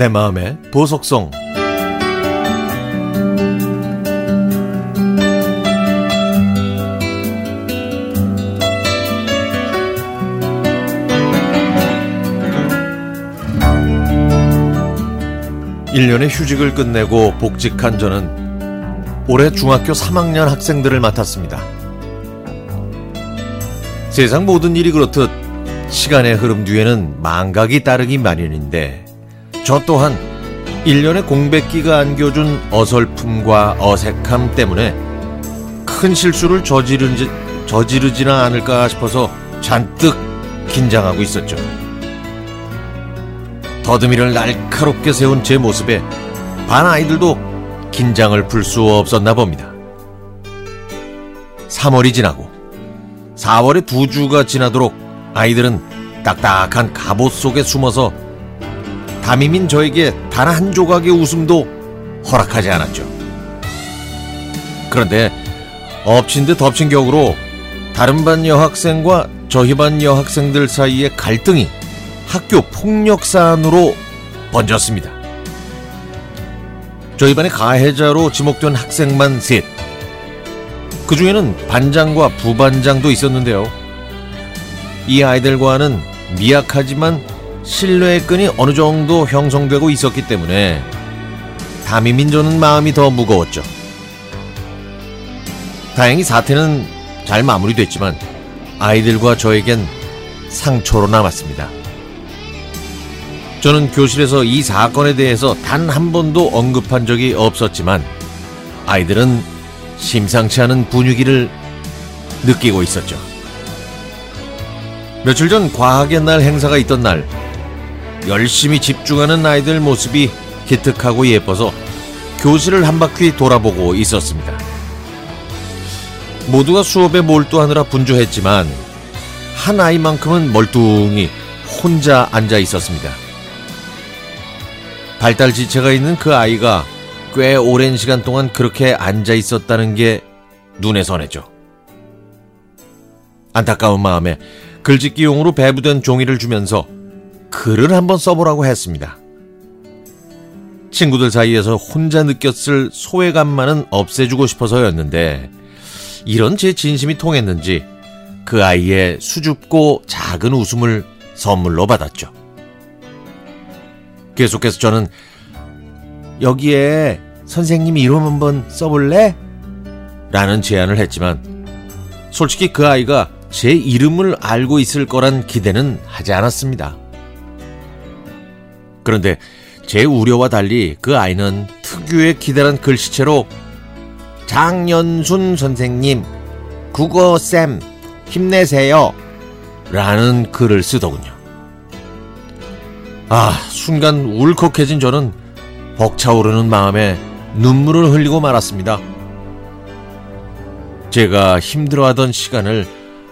내 마음의 보석성 1년의 휴직을 끝내고 복직한 저는 올해 중학교 3학년 학생들을 맡았습니다. 세상 모든 일이 그렇듯 시간의 흐름 뒤에는 망각이 따르기 마련인데 저 또한 1년의 공백기가 안겨준 어설픔과 어색함 때문에 큰 실수를 저지르지, 저지르지나 않을까 싶어서 잔뜩 긴장하고 있었죠. 더듬이를 날카롭게 세운 제 모습에 반 아이들도 긴장을 풀 수 없었나 봅니다. 3월이 지나고 4월의 두 주가 지나도록 아이들은 딱딱한 갑옷 속에 숨어서 담임인 저에게 단 한 조각의 웃음도 허락하지 않았죠. 그런데 엎친 데 덮친 격으로 다른 반 여학생과 저희 반 여학생들 사이의 갈등이 학교 폭력 사안으로 번졌습니다. 저희 반의 가해자로 지목된 학생만 셋. 그 중에는 반장과 부반장도 있었는데요. 이 아이들과는 미약하지만 신뢰의 끈이 어느 정도 형성되고 있었기 때문에 저는 마음이 더 무거웠죠. 다행히 사태는 잘 마무리됐지만 아이들과 저에겐 상처로 남았습니다. 저는 교실에서 이 사건에 대해서 단 한 번도 언급한 적이 없었지만 아이들은 심상치 않은 분위기를 느끼고 있었죠. 며칠 전 과학의 날 행사가 있던 날 열심히 집중하는 아이들 모습이 기특하고 예뻐서 교실을 한 바퀴 돌아보고 있었습니다. 모두가 수업에 몰두하느라 분주했지만 한 아이만큼은 멀뚱히 혼자 앉아 있었습니다. 발달 지체가 있는 그 아이가 꽤 오랜 시간 동안 그렇게 앉아 있었다는 게 눈에 선했죠. 안타까운 마음에 글짓기용으로 배부된 종이를 주면서 글을 한번 써보라고 했습니다. 친구들 사이에서 혼자 느꼈을 소외감만은 없애주고 싶어서였는데 이런 제 진심이 통했는지 그 아이의 수줍고 작은 웃음을 선물로 받았죠. 계속해서 저는 여기에 선생님 이름 한번 써볼래? 라는 제안을 했지만 솔직히 그 아이가 제 이름을 알고 있을 거란 기대는 하지 않았습니다. 그런데 제 우려와 달리 그 아이는 특유의 기다란 글씨체로 장연순 선생님, 국어쌤, 힘내세요. 라는 글을 쓰더군요. 아, 순간 울컥해진 저는 벅차오르는 마음에 눈물을 흘리고 말았습니다. 제가 힘들어하던 시간을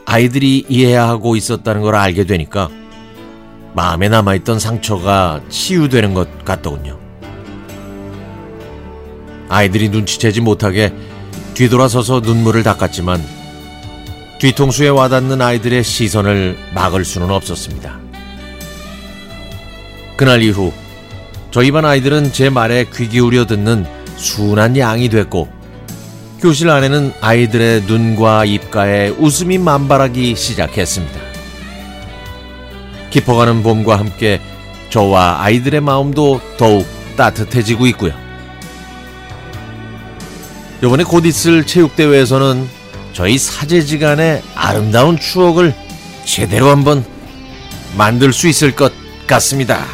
아이들이 이해하고 있었다는 걸 알게 되니까 마음에 남아있던 상처가 치유되는 것 같더군요. 아이들이 눈치채지 못하게 뒤돌아서서 눈물을 닦았지만 뒤통수에 와닿는 아이들의 시선을 막을 수는 없었습니다. 그날 이후 저희 반 아이들은 제 말에 귀 기울여 듣는 순한 양이 됐고 교실 안에는 아이들의 눈과 입가에 웃음이 만발하기 시작했습니다. 깊어가는 봄과 함께 저와 아이들의 마음도 더욱 따뜻해지고 있고요. 이번에 곧 있을 체육대회에서는 저희 사제지간의 아름다운 추억을 제대로 한번 만들 수 있을 것 같습니다.